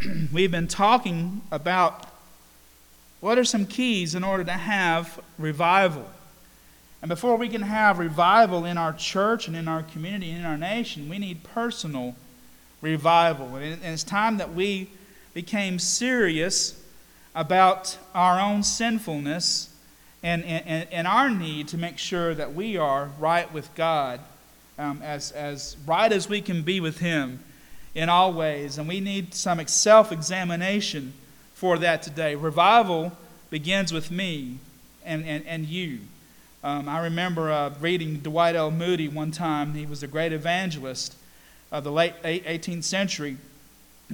we've been talking about what are some keys in order to have revival. And before we can have revival in our church and in our community and in our nation, we need personal revival. And it's time that we became serious about our own sinfulness and, and, and our need to make sure that we are right with God, um, as, as right as we can be with Him in all ways. And we need some self examination for that today. Revival begins with me and, and, and you. Um, I remember uh, reading Dwight L. Moody one time. He was a great evangelist of the late 18th century.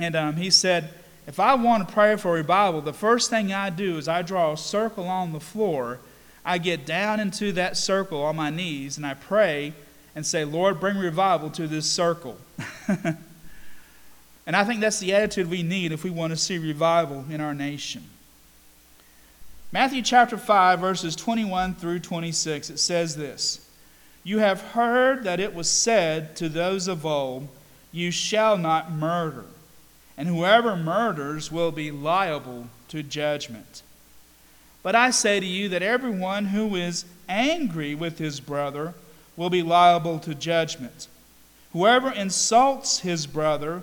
And um, he said, If I want to pray for revival, the first thing I do is I draw a circle on the floor. I get down into that circle on my knees and I pray and say, Lord, bring revival to this circle. and I think that's the attitude we need if we want to see revival in our nation. Matthew chapter 5, verses 21 through 26, it says this You have heard that it was said to those of old, You shall not murder, and whoever murders will be liable to judgment. But I say to you that everyone who is angry with his brother will be liable to judgment. Whoever insults his brother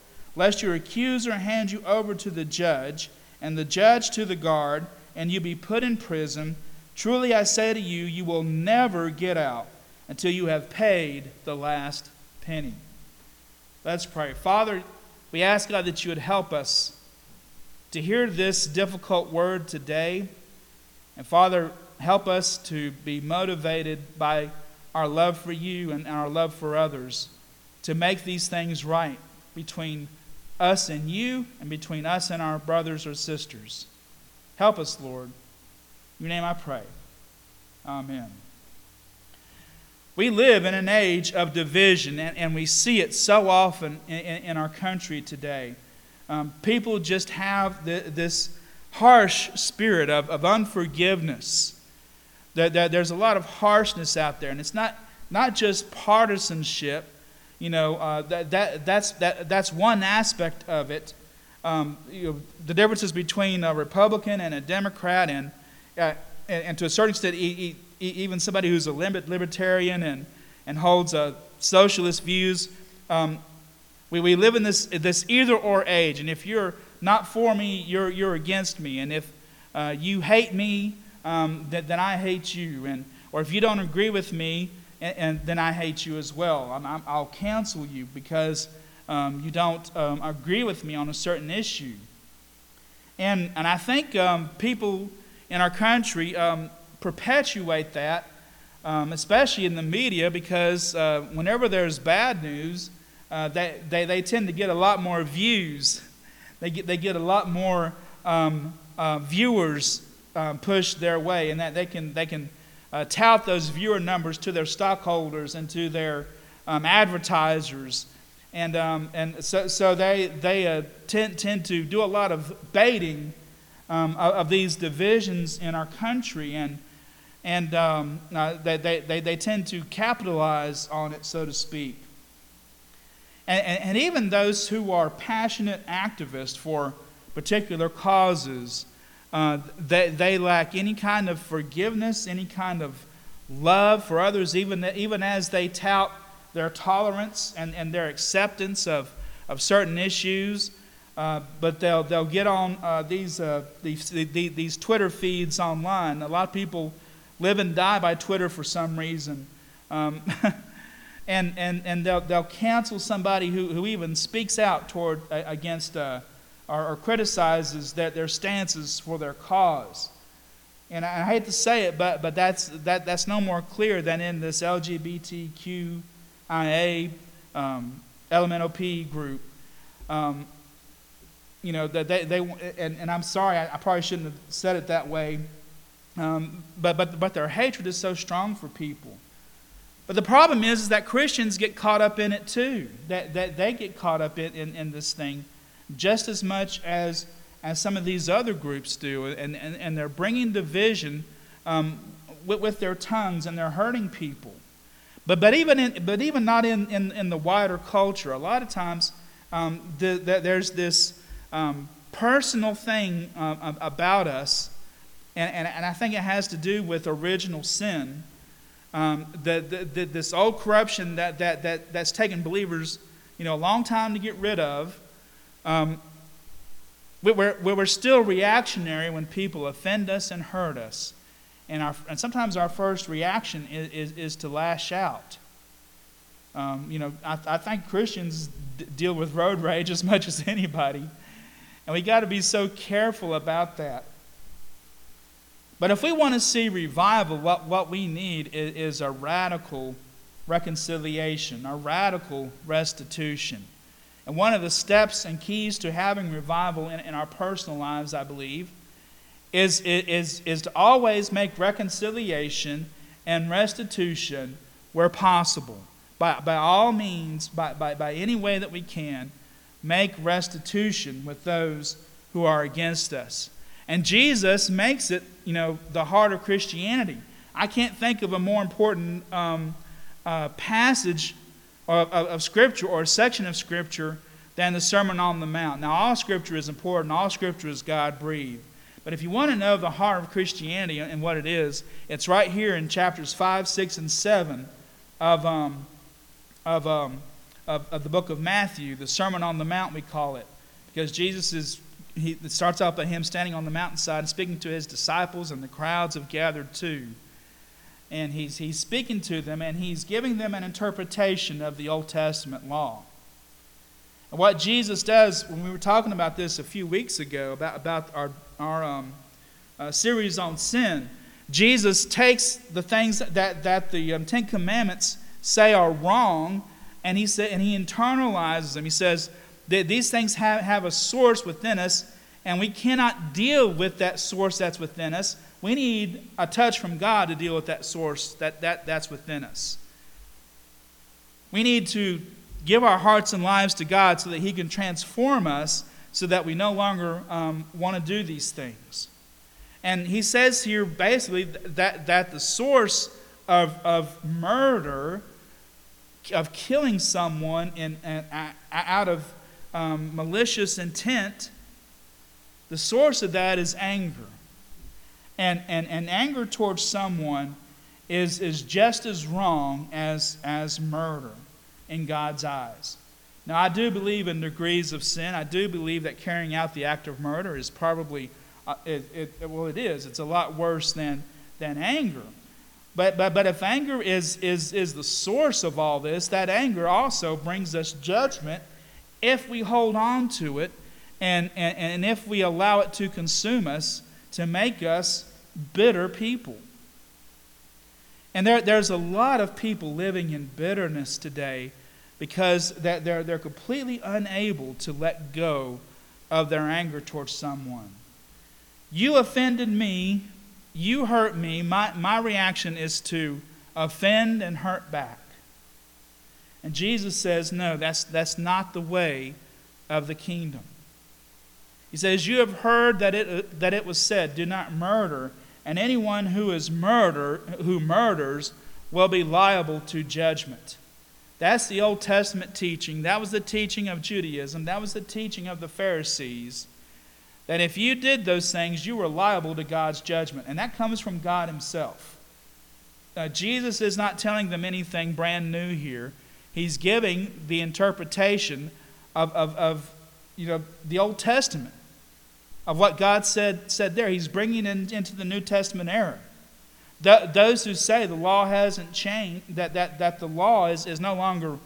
lest your accuser hand you over to the judge and the judge to the guard and you be put in prison, truly I say to you, you will never get out until you have paid the last penny. Let's pray. Father, we ask God that you would help us to hear this difficult word today. And Father, help us to be motivated by our love for you and our love for others to make these things right between us and you and between us and our brothers or sisters. Help us, Lord. In your name I pray. Amen. We live in an age of division, and, and we see it so often in, in, in our country today. Um, people just have the, this harsh spirit of, of unforgiveness. That, that there's a lot of harshness out there, and it's not, not just partisanship. You know, uh, that, that, that's, that, that's one aspect of it um, you know, the differences between a Republican and a Democrat, and, uh, and, and, to a certain extent, e- e- even somebody who's a libertarian and, and holds uh, socialist views. Um, we, we live in this, this either or age, and if you're not for me, you're, you're against me. And if uh, you hate me, um, then, then I hate you. And, or if you don't agree with me, and, and then I hate you as well. i I'll cancel you because um, you don't um, agree with me on a certain issue. And, and I think um, people in our country um, perpetuate that, um, especially in the media, because uh, whenever there's bad news, uh, they, they, they tend to get a lot more views. They get, they get a lot more um, uh, viewers uh, pushed their way, and that they can, they can uh, tout those viewer numbers to their stockholders and to their advertisers and, um, and so, so they, they uh, tend, tend to do a lot of baiting um, of, of, these divisions in our country. And, and um, uh, they, they, they, they tend to capitalize on it, so to speak. And, and, and even those who are passionate activists for particular causes, uh, they, they lack any kind of forgiveness, any kind of love for others, even, even as they tout their tolerance and, and their acceptance of, of certain issues. Uh, but they'll, they'll get on uh, these, uh, these, these Twitter feeds online. A lot of people live and die by Twitter for some reason. Um, and and, and they'll, they'll cancel somebody who, who even speaks out toward against uh, or, or, criticizes that their stances for their cause. And I, I hate to say it, but, but that's, that, that's no more clear than in this LGBTQ IA, um, LMNOP group. Um, you know, that they, they and, and I'm sorry, I, I probably shouldn't have said it that way, um, but, but, but their hatred is so strong for people. But the problem is, is that Christians get caught up in it too. That, that they get caught up in, in, in this thing just as much as, as some of these other groups do. And, and, and they're bringing division um, with, with their tongues and they're hurting people. But, but, even, in, but even not in, in, in the wider culture, a lot of times um, the, the, there's this um, personal thing uh, about us, and, and, and I think it has to do with original sin um, the, the, the, this old corruption that, that, that, that's taken believers you know, a long time to get rid of. Um, we're, we're still reactionary when people offend us and hurt us. And, our, and sometimes our first reaction is, is, is to lash out. Um, you know, I, I think Christians d- deal with road rage as much as anybody. And we got to be so careful about that. But if we want to see revival, what, what we need is, is a radical reconciliation, a radical restitution. And one of the steps and keys to having revival in, in our personal lives, I believe, is, is, is to always make reconciliation and restitution where possible. By, by all means, by, by, by any way that we can, make restitution with those who are against us. And Jesus makes it, you know, the heart of Christianity. I can't think of a more important um, uh, passage of, of, Scripture or a section of Scripture than the Sermon on the Mount. Now, all Scripture is important, all Scripture is God breathed. But if you want to know the heart of Christianity and what it is, it's right here in chapters 5, 6, and 7 of, um, of, um, of, of the book of Matthew, the Sermon on the Mount, we call it. Because Jesus is he, it starts out by him standing on the mountainside and speaking to his disciples, and the crowds have gathered too. And he's, he's speaking to them, and he's giving them an interpretation of the Old Testament law. And what Jesus does, when we were talking about this a few weeks ago, about, about our, our um, uh, series on sin, Jesus takes the things that, that the um, Ten Commandments say are wrong, and he, say, and he internalizes them. He says, that these things have, have a source within us, and we cannot deal with that source that's within us. We need a touch from God to deal with that source that, that, that's within us. We need to give our hearts and lives to God so that He can transform us so that we no longer um, want to do these things. And He says here basically that, that the source of, of murder, of killing someone in, in, out of um, malicious intent, the source of that is anger. And, and, and anger towards someone is, is just as wrong as, as murder in God's eyes. Now, I do believe in degrees of sin. I do believe that carrying out the act of murder is probably, uh, it, it, well, it is. It's a lot worse than, than anger. But, but, but if anger is, is, is the source of all this, that anger also brings us judgment if we hold on to it and, and, and if we allow it to consume us to make us bitter people. And there, there's a lot of people living in bitterness today because that they're, they're completely unable to let go of their anger towards someone. You offended me, you hurt me, my, my reaction is to offend and hurt back. And Jesus says, no, that's, that's not the way of the kingdom. He says, You have heard that it, that it was said, Do not murder, and anyone who is murder, who murders will be liable to judgment. That's the Old Testament teaching. That was the teaching of Judaism. That was the teaching of the Pharisees. That if you did those things, you were liable to God's judgment. And that comes from God Himself. Uh, Jesus is not telling them anything brand new here. He's giving the interpretation of, of, of you know, the Old Testament, of what God said, said there. He's bringing it into the New Testament era. those who say the law hasn't changed, that, that, that the law is, is no longer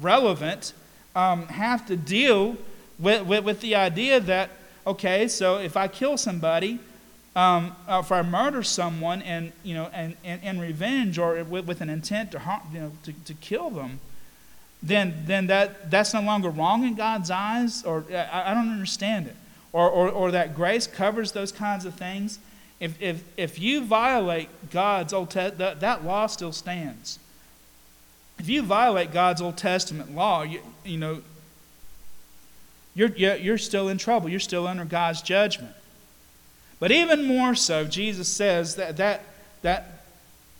relevant, um, have to deal with, with, with, the idea that, okay, so if I kill somebody, um, if I murder someone and, you know, and, and, and revenge or with, with an intent to, harm, you know, to, to kill them, then, then that, that's no longer wrong in God's eyes? Or I, I don't understand it. Or, or, or that grace covers those kinds of things, if, if, if you violate God's Old Testament, that, that law still stands. If you violate God's Old Testament law, you, you know, you're, you're still in trouble. You're still under God's judgment. But even more so, Jesus says that that, that,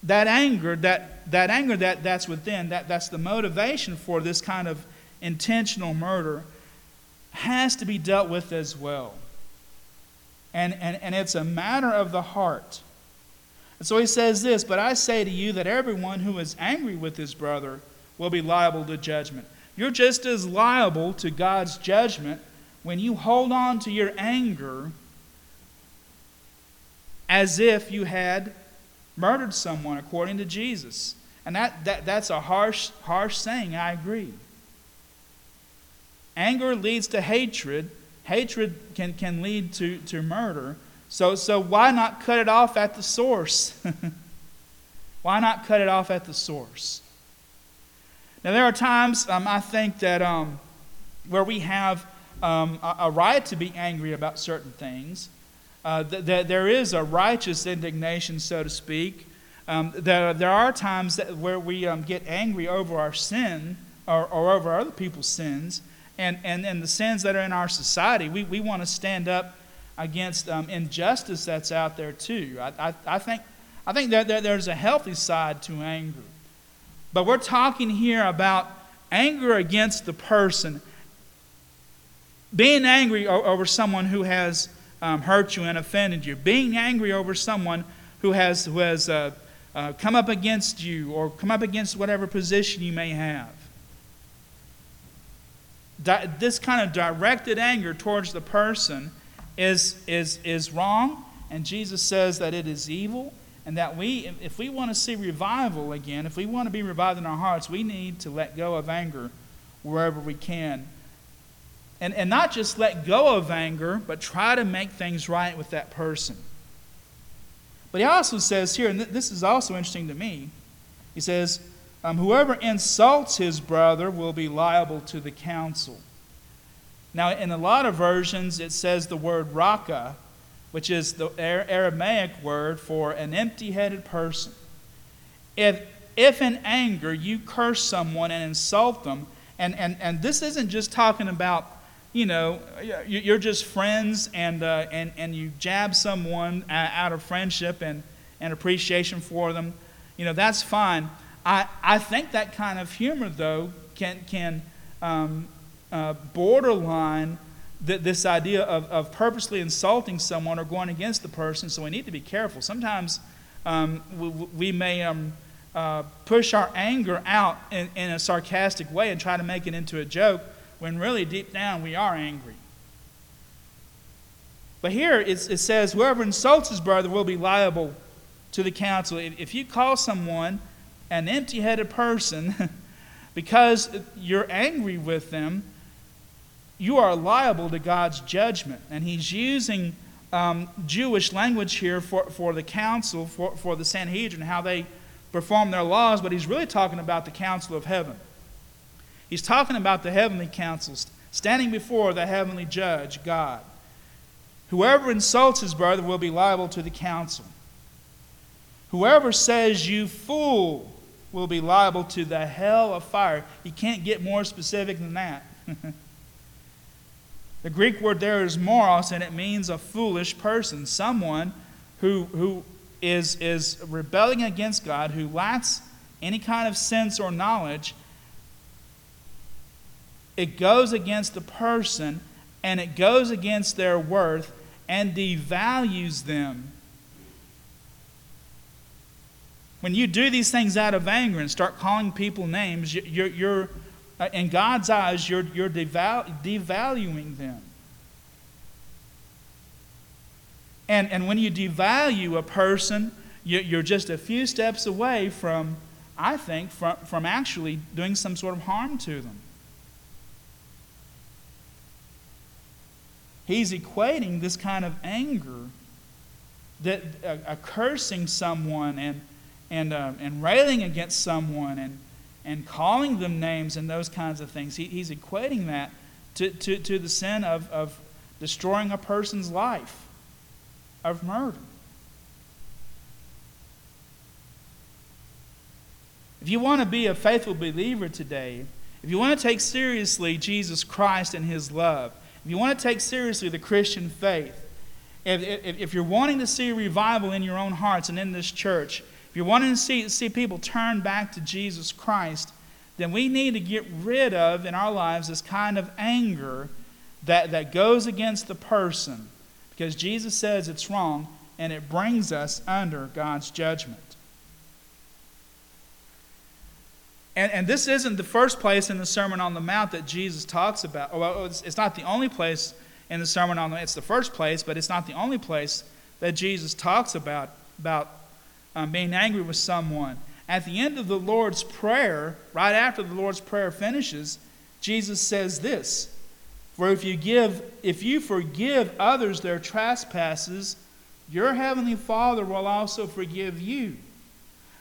that anger, that, that anger that, that's within, that, that's the motivation for this kind of intentional murder, has to be dealt with as well. And, and, and it's a matter of the heart. And so he says this But I say to you that everyone who is angry with his brother will be liable to judgment. You're just as liable to God's judgment when you hold on to your anger as if you had murdered someone, according to Jesus. And that, that, that's a harsh, harsh saying, I agree. Anger leads to hatred. Hatred can, can lead to, to murder. So, so why not cut it off at the source? why not cut it off at the source? Now, there are times um, I think that um, where we have um, a, a, right to be angry about certain things, uh, that th- there is a righteous indignation, so to speak. Um, there, there are times that, where we um, get angry over our sin or, or over other people's sins and, and, and the sins that are in our society. We, we want to stand up against um, injustice that's out there, too. I, I, I think, I think that, there's a healthy side to anger. But we're talking here about anger against the person. Being angry over someone who has um, hurt you and offended you. Being angry over someone who has, who has uh, uh, come up against you or come up against whatever position you may have. Di- this kind of directed anger towards the person is, is, is wrong, and Jesus says that it is evil and that we, if we want to see revival again, if we want to be revived in our hearts, we need to let go of anger wherever we can. And, and not just let go of anger, but try to make things right with that person. But he also says here, and this is also interesting to me, he says, um, Whoever insults his brother will be liable to the council. Now, in a lot of versions, it says the word raka, which is the Aramaic word for an empty headed person. If, if in anger you curse someone and insult them, and, and, and this isn't just talking about, you know, you're just friends and, uh, and, and you jab someone out of friendship and, and appreciation for them, you know, that's fine. I, I think that kind of humor, though, can, can um, uh, borderline this idea of, of purposely insulting someone or going against the person, so we need to be careful. Sometimes um, we, we, may um, uh, push our anger out in, in a sarcastic way and try to make it into a joke when really deep down we are angry. But here it says, whoever insults his brother will be liable to the council. If you call someone an empty headed person because you're angry with them, you are liable to God's judgment. And he's using um, Jewish language here for, for the council, for, for the Sanhedrin, how they perform their laws, but he's really talking about the council of heaven. He's talking about the heavenly councils, standing before the heavenly judge, God. Whoever insults his brother will be liable to the council. Whoever says, You fool, will be liable to the hell of fire. You can't get more specific than that. The Greek word there is moros, and it means a foolish person, someone who, who is, is rebelling against God, who lacks any kind of sense or knowledge. It goes against the person and it goes against their worth and devalues them. When you do these things out of anger and start calling people names, you're, you're uh, in God's eyes, you're, you're devalu- devaluing them. And, and when you devalue a person, you're just a few steps away from, I think, from, from actually doing some sort of harm to them. He's equating this kind of anger, that uh, cursing someone and, and, uh, and railing against someone and, and calling them names and those kinds of things. He, he's equating that to, to, to the sin of, of destroying a person's life of murder. If you want to be a faithful believer today, if you want to take seriously Jesus Christ and His love, if you want to take seriously the Christian faith, if, if, if, you're wanting to see revival in your own hearts and in this church, if you're wanting to see, see people turn back to Jesus Christ, then we need to get rid of in our lives this kind of anger that, that goes against the person because Jesus says it's wrong and it brings us under God's judgment. And, and this isn't the first place in the Sermon on the Mount that Jesus talks about. Well, it's, it's not the only place in the Sermon on the Mount. It's the first place, but it's not the only place that Jesus talks about, about um, being angry with someone. At the end of the Lord's Prayer, right after the Lord's Prayer finishes, Jesus says this For if you give, if you forgive others their trespasses, your heavenly Father will also forgive you.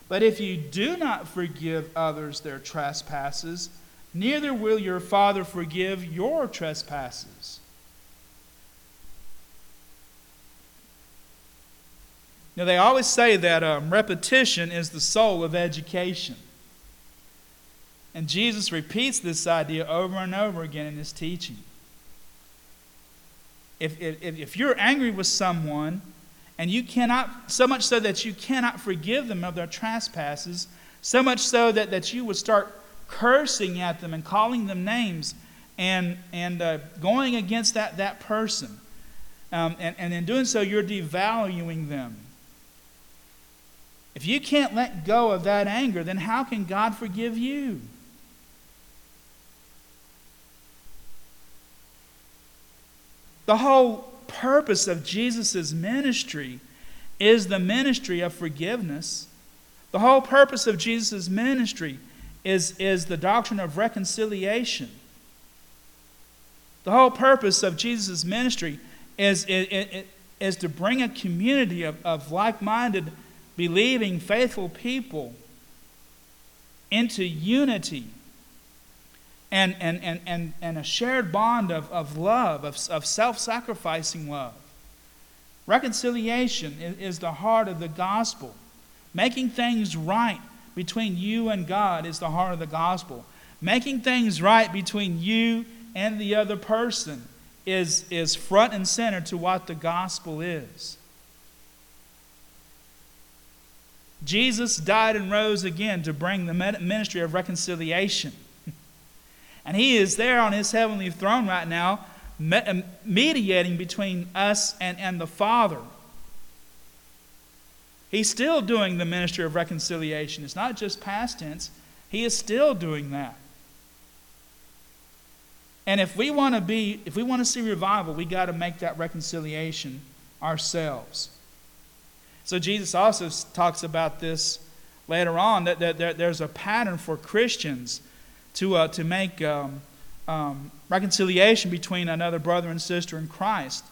But if you do not forgive others their trespasses, neither will your Father forgive your trespasses. Now, they always say that um, repetition is the soul of education. And Jesus repeats this idea over and over again in his teaching. If, if, if you're angry with someone, and you cannot, so much so that you cannot forgive them of their trespasses, so much so that, that you would start cursing at them and calling them names and, and uh, going against that, that person. Um, and, and in doing so, you're devaluing them. If you can't let go of that anger, then how can God forgive you? The whole purpose of Jesus' ministry is the ministry of forgiveness. The whole purpose of Jesus' ministry is, is the doctrine of reconciliation. The whole purpose of Jesus' ministry is, is, is to bring a community of, of like minded, believing, faithful people into unity and, and, and, and, and a shared bond of, of love, of, of self sacrificing love. Reconciliation is, is the heart of the gospel. Making things right between you and God is the heart of the gospel. Making things right between you and the other person is, is front and center to what the gospel is. Jesus died and rose again to bring the ministry of reconciliation. And He is there on His heavenly throne right now, um, mediating between us and, and the Father. He's still doing the ministry of reconciliation. It's not just past tense, He is still doing that. And if we want to be, if we want to see revival, we got to make that reconciliation ourselves. So Jesus also talks about this later on that, that, that there's a pattern for Christians to, uh, to make um, um, reconciliation between another brother and sister in Christ.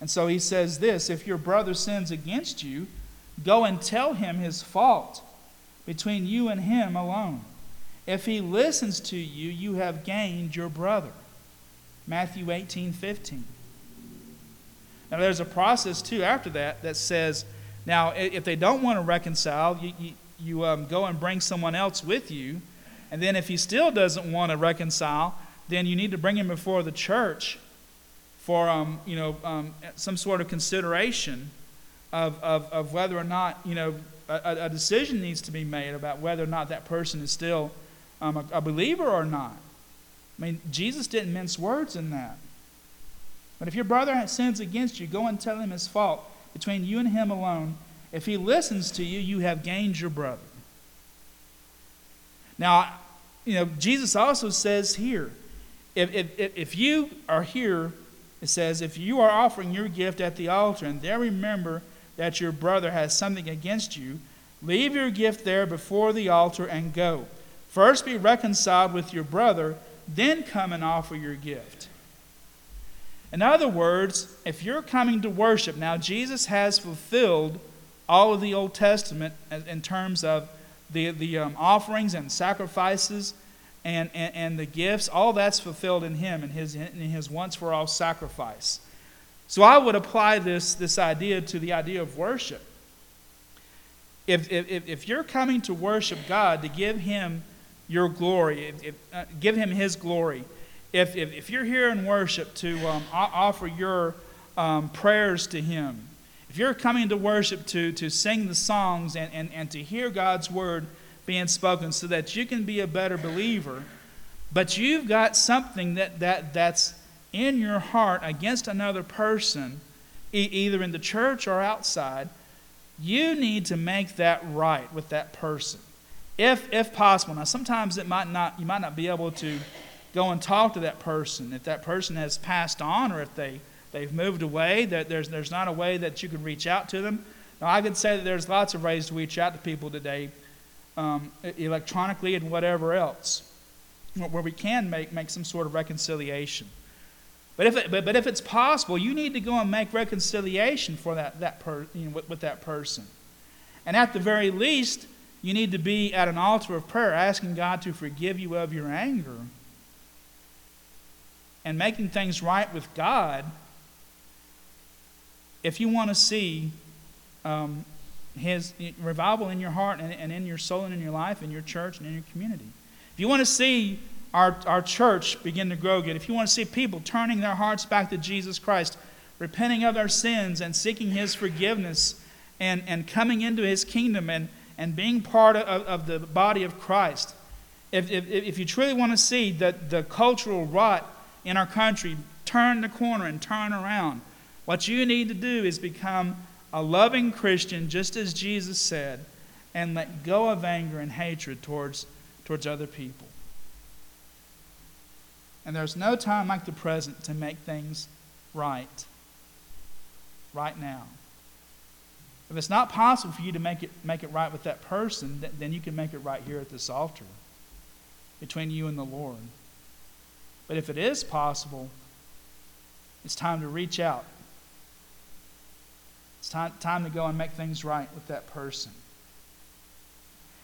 And so he says this if your brother sins against you, go and tell him his fault between you and him alone. If he listens to you, you have gained your brother. Matthew 18 15. Now, there's a process too after that that says, now, if they don't want to reconcile, you, you, you um, go and bring someone else with you and then if he still doesn't want to reconcile, then you need to bring him before the church for um, you know, um, some sort of consideration of, of, of whether or not you know, a, a, decision needs to be made about whether or not that person is still um, a, a believer or not. I mean, Jesus didn't mince words in that. But if your brother sins against you, go and tell him his fault between you and him alone. If he listens to you, you have gained your brother. Now, you know, Jesus also says here, if, if, if you are here, it says, if you are offering your gift at the altar and there remember that your brother has something against you, leave your gift there before the altar and go. First be reconciled with your brother, then come and offer your gift. In other words, if you're coming to worship, now Jesus has fulfilled all of the Old Testament in terms of the, the um, offerings and sacrifices and, and, and, the gifts, all that's fulfilled in him and his, in his once for all sacrifice. So I would apply this, this idea to the idea of worship. If, if, if you're coming to worship God, to give Him your glory, if, if, uh, give Him His glory, if, if, if you're here in worship to um, offer your um, prayers to Him, if you're coming to worship to, to sing the songs and, and, and to hear God's word being spoken so that you can be a better believer, but you've got something that, that, that's in your heart against another person, e- either in the church or outside, you need to make that right with that person. If, if possible. Now, sometimes it might not, you might not be able to go and talk to that person. If that person has passed on or if they, they've moved away, that there's, there's not a way that you can reach out to them. Now, I could say that there's lots of ways to reach out to people today, um, electronically and whatever else, where we can make, make some sort of reconciliation. But if, it, but, but if it's possible, you need to go and make reconciliation for that, that per, you know, with, with that person. And at the very least, you need to be at an altar of prayer asking God to forgive you of your anger and making things right with God if you want to see um, His revival in your heart and, and in your soul and in your life, in your church and in your community. If you want to see our, our church begin to grow again, if you want to see people turning their hearts back to Jesus Christ, repenting of their sins and seeking His forgiveness and, and coming into His kingdom and, and being part of, of the body of Christ, if, if, if you truly want to see that the cultural rot in our country turn the corner and turn around, what you need to do is become a loving Christian, just as Jesus said, and let go of anger and hatred towards, towards other people. And there's no time like the present to make things right. Right now. If it's not possible for you to make it, make it right with that person, then you can make it right here at this altar between you and the Lord. But if it is possible, it's time to reach out. It's time, time to go and make things right with that person.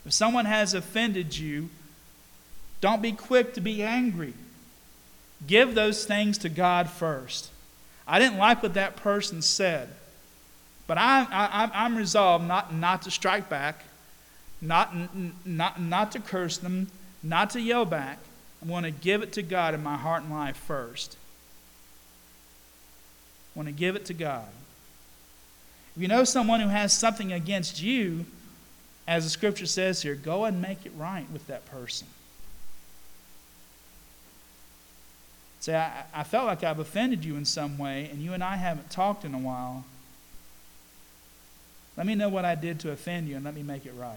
If someone has offended you, don't be quick to be angry. Give those things to God first. I didn't like what that person said, but I, I'm resolved not, not to strike back, not, not, not to curse them, not to yell back. I'm going to give it to God in my heart and life first. I want to give it to God. If you know someone who has something against you, as the scripture says here, go and make it right with that person. Say, I, I felt like I've offended you in some way, and you and I haven't talked in a while. Let me know what I did to offend you, and let me make it right.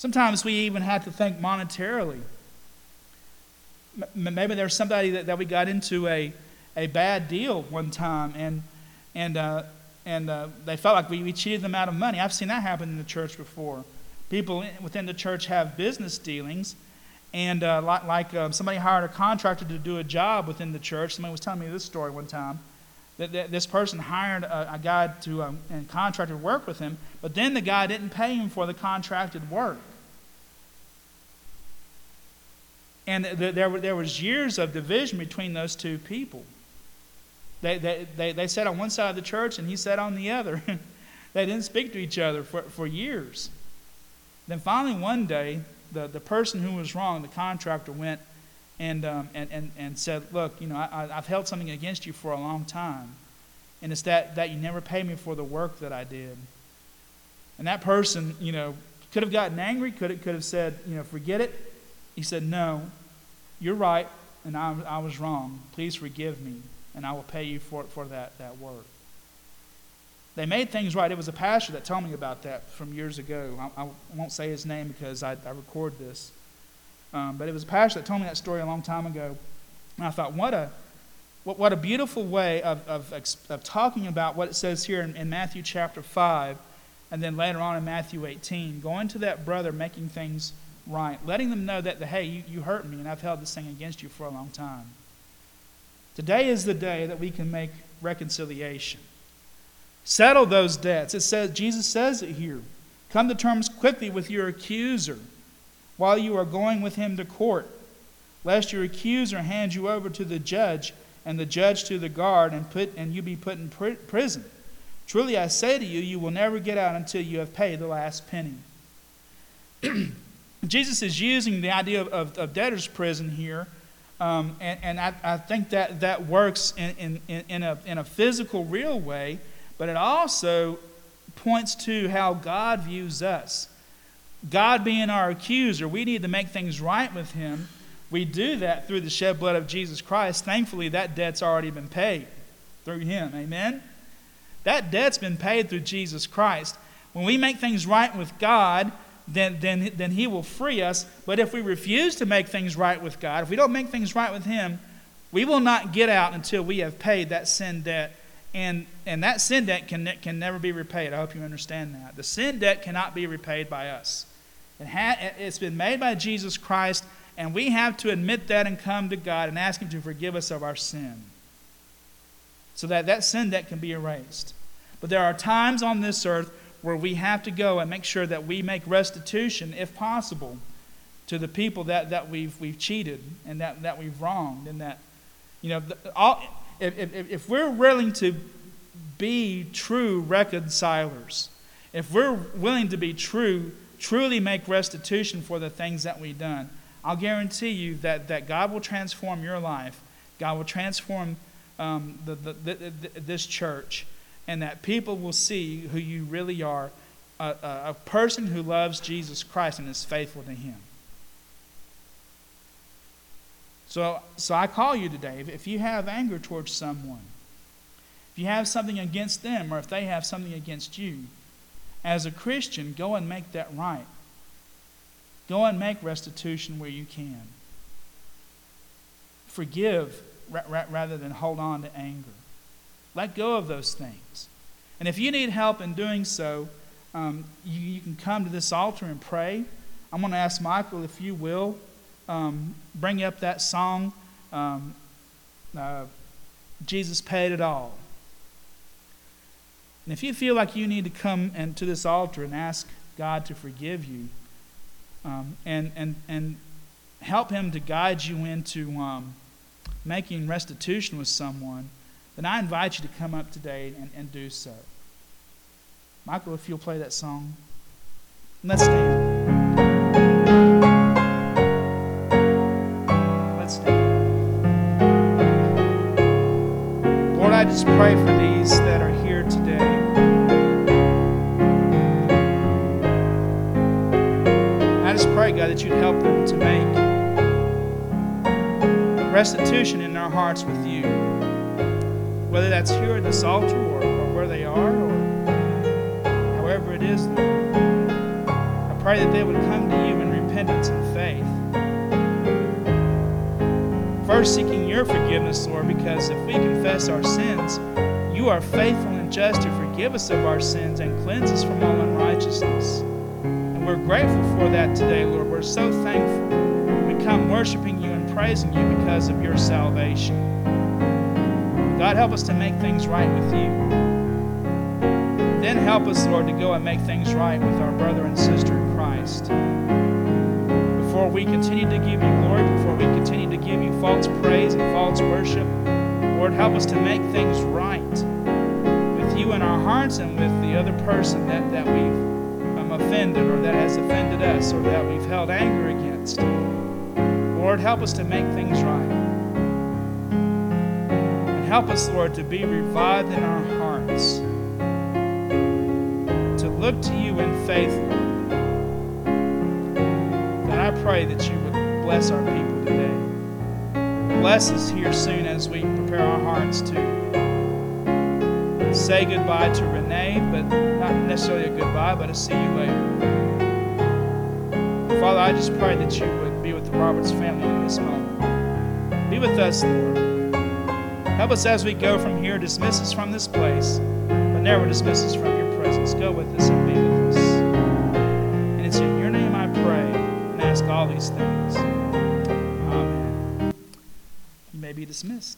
Sometimes we even have to think monetarily. Maybe there's somebody that, that we got into a, a bad deal one time, and, and, uh, and uh, they felt like we, we cheated them out of money. I've seen that happen in the church before. People within the church have business dealings and uh, like, like uh, somebody hired a contractor to do a job within the church. Somebody was telling me this story one time. This person hired a, a guy to um, and contracted work with him, but then the guy didn't pay him for the contracted work. And th- there, there was years of division between those two people. They, they, they, they sat on one side of the church and he sat on the other. they didn't speak to each other for, for years. Then finally, one day, the, the person who was wrong, the contractor, went and, um, and, and, and said, Look, you know, I, I've held something against you for a long time. And it's that, that you never paid me for the work that I did. And that person, you know, could have gotten angry, could have, could have said, you know, forget it. He said, No, you're right, and I, I was wrong. Please forgive me, and I will pay you for, for that, that work. They made things right. It was a pastor that told me about that from years ago. I, I won't say his name because I, I record this. Um, but it was a pastor that told me that story a long time ago. And I thought, what a, what, what a beautiful way of, of, of talking about what it says here in, in Matthew chapter 5 and then later on in Matthew 18. Going to that brother, making things right, letting them know that, the, hey, you, you hurt me and I've held this thing against you for a long time. Today is the day that we can make reconciliation. Settle those debts. It says Jesus says it here. Come to terms quickly with your accuser while you are going with him to court. lest your accuser hand you over to the judge, and the judge to the guard, and, put, and you be put in pr- prison. Truly I say to you, you will never get out until you have paid the last penny. Jesus is using the idea of, of, of debtor's prison here, um, and, and I, I, think that that works in, in, in, a, in a physical, real way, but it also points to how God views us. God being our accuser, we need to make things right with Him. We do that through the shed blood of Jesus Christ. Thankfully, that debt's already been paid through Him. Amen? That debt's been paid through Jesus Christ. When we make things right with God, then, then, then He will free us. But if we refuse to make things right with God, if we don't make things right with Him, we will not get out until we have paid that sin debt. And, and that sin debt can, can never be repaid. I hope you understand that. The sin debt cannot be repaid by us. It ha, it's been made by Jesus Christ, and we have to admit that and come to God and ask Him to forgive us of our sin so that that sin debt can be erased. But there are times on this earth where we have to go and make sure that we make restitution, if possible, to the people that, that we've, we've cheated and that, that we've wronged. And that, you know, all, if, if, if we're willing to be true reconcilers, if we're willing to be true, truly make restitution for the things that we've done, I'll guarantee you that, that God will transform your life. God will transform um, the, the, the, this church and that people will see who you really are a, a, a person who loves Jesus Christ and is faithful to Him. So, so I call you today. If you have anger towards someone, if you have something against them, or if they have something against you, as a Christian, go and make that right. Go and make restitution where you can. Forgive rather than hold on to anger. Let go of those things. And if you need help in doing so, um, you, you, can come to this altar and pray. I'm going to ask Michael if you will um, bring up that song, um, uh, Jesus Paid It All. And if you feel like you need to come and to this altar and ask God to forgive you um, and, and, and help Him to guide you into um, making restitution with someone, then I invite you to come up today and, and do so. Michael, if you'll play that song. Let's stand. Let's stand. Lord, I just pray for these that are here today. I just pray, God, that you'd help them to make restitution in their hearts with you whether that's here at this altar or, or where they are or however it is, I pray that they would come to you in repentance and faith. First, seeking your forgiveness, Lord, because if we confess our sins, you are faithful and just to forgive us of our sins and cleanse us from all unrighteousness. And we're grateful for that today, Lord. We're so thankful. We come worshiping you and praising you because of your salvation. God, help us to make things right with you. Then help us, Lord, to go and make things right with our brother and sister in Christ. Before we continue to give you glory, before we continue to give you false praise and false worship, Lord, help us to make things right with you in our hearts and with the other person that, that we've um, offended or that has offended us or that we've held anger against. Lord, help us to make things right. Help us, Lord, to be revived in our hearts, to look to you in faith, Lord. God, I pray that you would bless our people today. Bless us here soon as we prepare our hearts to say goodbye to Renee, but not necessarily a goodbye, but a see you later. Father, I just pray that you would be with the Roberts family in this moment. Be with us, Lord. Help us as we go from here, dismiss us from this place, but never dismiss us from your presence. Go with us and be with us. And it's in your name I pray and ask all these things. Amen. You may be dismissed.